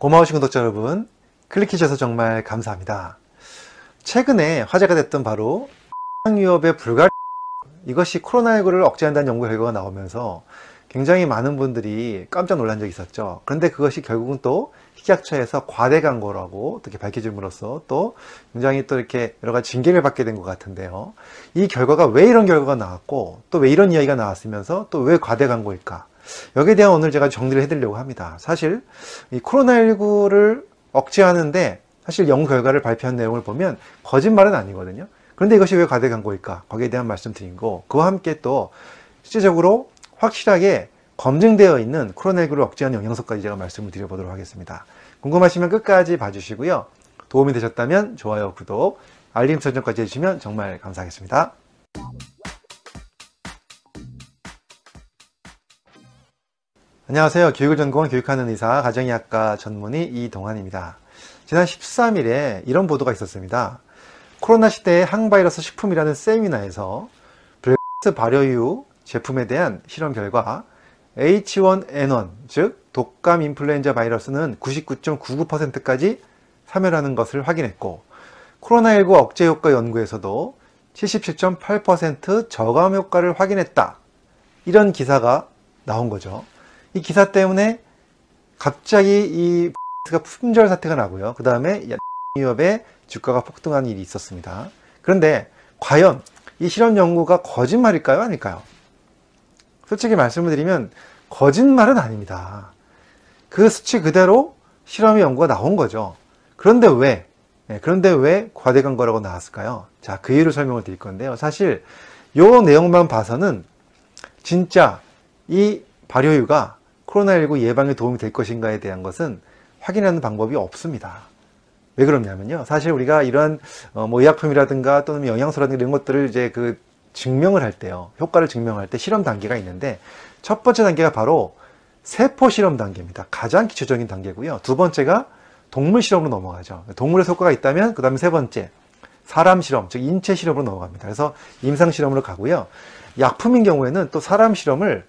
고마우신 구독자 여러분, 클릭해주셔서 정말 감사합니다. 최근에 화제가 됐던 바로 유업의 불가 이것이 코로나19를 억제한다는 연구 결과가 나오면서 굉장히 많은 분들이 깜짝 놀란 적이 있었죠. 그런데 그것이 결국은 또 식약처에서 과대 광고라고 어떻게 밝혀짐으로써 또 굉장히 또 이렇게 여러 가지 징계를 받게 된 것 같은데요. 이 결과가 왜 이런 결과가 나왔고 또 왜 이런 이야기가 나왔으면서 또 왜 과대 광고일까? 여기에 대한 오늘 제가 정리를 해드리려고 합니다. 사실 이 코로나19를 억제하는데 사실 연구 결과를 발표한 내용을 보면 거짓말은 아니거든요. 그런데 이것이 왜 과대 광고일까? 거기에 대한 말씀 드리고 그와 함께 또 실제적으로 확실하게 검증되어 있는 코로나19를 억제하는 영양소까지 제가 말씀을 드려보도록 하겠습니다. 궁금하시면 끝까지 봐주시고요. 도움이 되셨다면 좋아요, 구독, 알림 설정까지 해주시면 정말 감사하겠습니다. 안녕하세요. 교육을 전공한 교육하는 의사, 가정의학과 전문의 이동환입니다. 지난 13일에 이런 보도가 있었습니다. 코로나 시대의 항바이러스 식품이라는 세미나에서 블랙스 발효유 제품에 대한 실험 결과 H1N1, 즉 독감 인플루엔자 바이러스는 99.99%까지 사멸하는 것을 확인했고 코로나19 억제 효과 연구에서도 77.8% 저감 효과를 확인했다. 이런 기사가 나온 거죠. 이 기사 때문에 갑자기 이가 품절 사태가 나고요. 그 다음에 기업의 주가가 폭등한 일이 있었습니다. 그런데 과연 이 실험 연구가 거짓말일까요? 아닐까요? 솔직히 말씀을 드리면 거짓말은 아닙니다. 그 수치 그대로 실험 연구가 나온 거죠. 그런데 왜? 네, 그런데 왜 과대광 거라고 나왔을까요? 자, 그 이유를 설명을 드릴 건데요. 사실 요 내용만 봐서는 진짜 이 발효유가 코로나19 예방에 도움이 될 것인가에 대한 것은 확인하는 방법이 없습니다. 왜 그러냐면요. 사실 우리가 이러한 어뭐 의약품이라든가 또는 영양소라든가 이런 것들을 이제 그 증명을 할 때요. 효과를 증명할 때 실험 단계가 있는데 첫 번째 단계가 바로 세포 실험 단계입니다. 가장 기초적인 단계고요. 두 번째가 동물 실험으로 넘어가죠. 동물에서 효과가 있다면 그 다음에 세 번째 사람 실험, 즉 인체 실험으로 넘어갑니다. 그래서 임상 실험으로 가고요. 약품인 경우에는 또 사람 실험을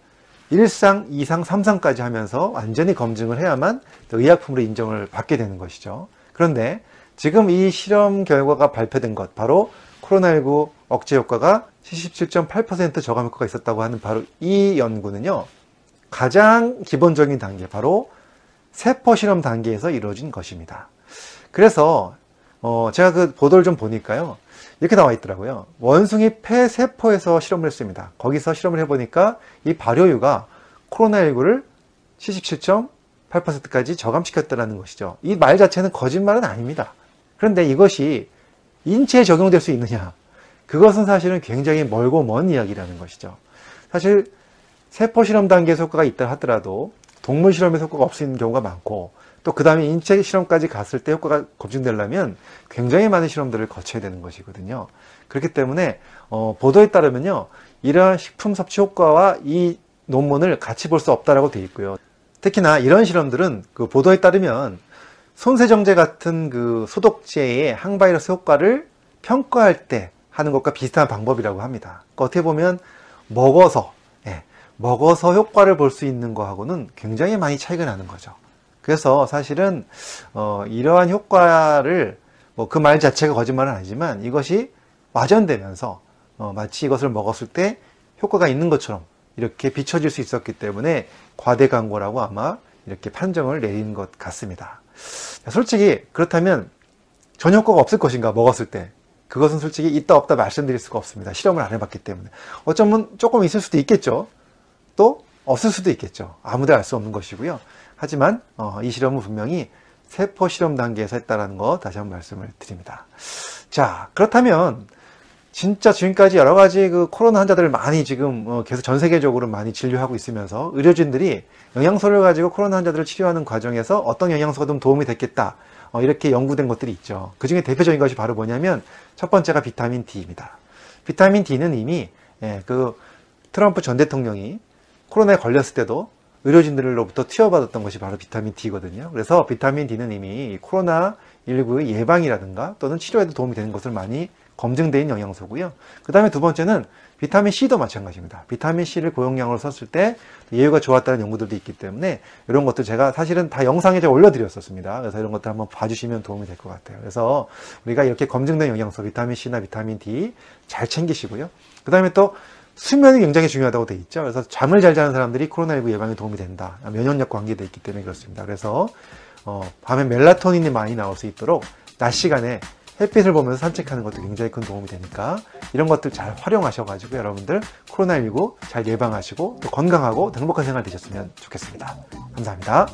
1상, 2상, 3상까지 하면서 완전히 검증을 해야만 의약품으로 인정을 받게 되는 것이죠. 그런데 지금 이 실험 결과가 발표된 것, 바로 코로나19 억제 효과가 77.8% 저감 효과가 있었다고 하는 바로 이 연구는요, 가장 기본적인 단계, 바로 세포 실험 단계에서 이루어진 것입니다. 그래서, 어, 제가 그 보도를 좀 보니까요, 이렇게 나와 있더라고요. 원숭이 폐세포에서 실험을 했습니다. 거기서 실험을 해보니까 이 발효유가 코로나19를 77.8%까지 저감시켰다는 것이죠. 이 말 자체는 거짓말은 아닙니다. 그런데 이것이 인체에 적용될 수 있느냐? 그것은 사실은 굉장히 멀고 먼 이야기라는 것이죠. 사실 세포 실험 단계에서 효과가 있다 하더라도 동물 실험에서 효과가 없는 경우가 많고 또 그 다음에 인체 실험까지 갔을 때 효과가 검증되려면 굉장히 많은 실험들을 거쳐야 되는 것이거든요. 그렇기 때문에 어, 보도에 따르면요. 이러한 식품 섭취 효과와 이 논문을 같이 볼 수 없다라고 되어 있고요. 특히나 이런 실험들은 그 보도에 따르면 손세정제 같은 그 소독제의 항바이러스 효과를 평가할 때 하는 것과 비슷한 방법이라고 합니다. 그러니까 어떻게 보면 먹어서 예, 먹어서 효과를 볼 수 있는 거하고는 굉장히 많이 차이가 나는 거죠. 그래서 사실은 어, 이러한 효과를 뭐 그 말 자체가 거짓말은 아니지만 이것이 와전되면서 어, 마치 이것을 먹었을 때 효과가 있는 것처럼 이렇게 비춰질 수 있었기 때문에 과대 광고라고 아마 이렇게 판정을 내린 것 같습니다. 솔직히 그렇다면 전혀 효과가 없을 것인가 먹었을 때 그것은 솔직히 있다 없다 말씀드릴 수가 없습니다. 실험을 안 해봤기 때문에 어쩌면 조금 있을 수도 있겠죠. 또 없을 수도 있겠죠. 아무도 알 수 없는 것이고요. 하지만 어, 이 실험은 분명히 세포 실험 단계에서 했다는 거 다시 한번 말씀을 드립니다. 자 그렇다면 진짜 지금까지 여러 가지 그 코로나 환자들을 많이 지금 어, 계속 전 세계적으로 많이 진료하고 있으면서 의료진들이 영양소를 가지고 코로나 환자들을 치료하는 과정에서 어떤 영양소가 좀 도움이 됐겠다 어, 이렇게 연구된 것들이 있죠. 그 중에 대표적인 것이 바로 뭐냐면 첫 번째가 비타민 D입니다. 비타민 D는 이미 예, 그 트럼프 전 대통령이 코로나에 걸렸을 때도 의료진들로부터 튀어받았던 것이 바로 비타민 D거든요. 그래서 비타민 D는 이미 코로나19의 예방이라든가 또는 치료에도 도움이 되는 것을 많이 검증된 영양소고요. 그 다음에 두 번째는 비타민 C도 마찬가지입니다. 비타민 C를 고용량으로 썼을 때 예후가 좋았다는 연구들도 있기 때문에 이런 것들 제가 사실은 다 영상에 제가 올려드렸었습니다. 그래서 이런 것들 한번 봐주시면 도움이 될 것 같아요. 그래서 우리가 이렇게 검증된 영양소 비타민 C나 비타민 D 잘 챙기시고요. 그 다음에 또 수면이 굉장히 중요하다고 돼 있죠. 그래서 잠을 잘 자는 사람들이 코로나19 예방에 도움이 된다. 면역력과 관계되어 있기 때문에 그렇습니다. 그래서 어, 밤에 멜라토닌이 많이 나올 수 있도록 낮 시간에 햇빛을 보면서 산책하는 것도 굉장히 큰 도움이 되니까 이런 것들 잘 활용하셔가지고 여러분들 코로나19 잘 예방하시고 또 건강하고 행복한 생활 되셨으면 좋겠습니다. 감사합니다.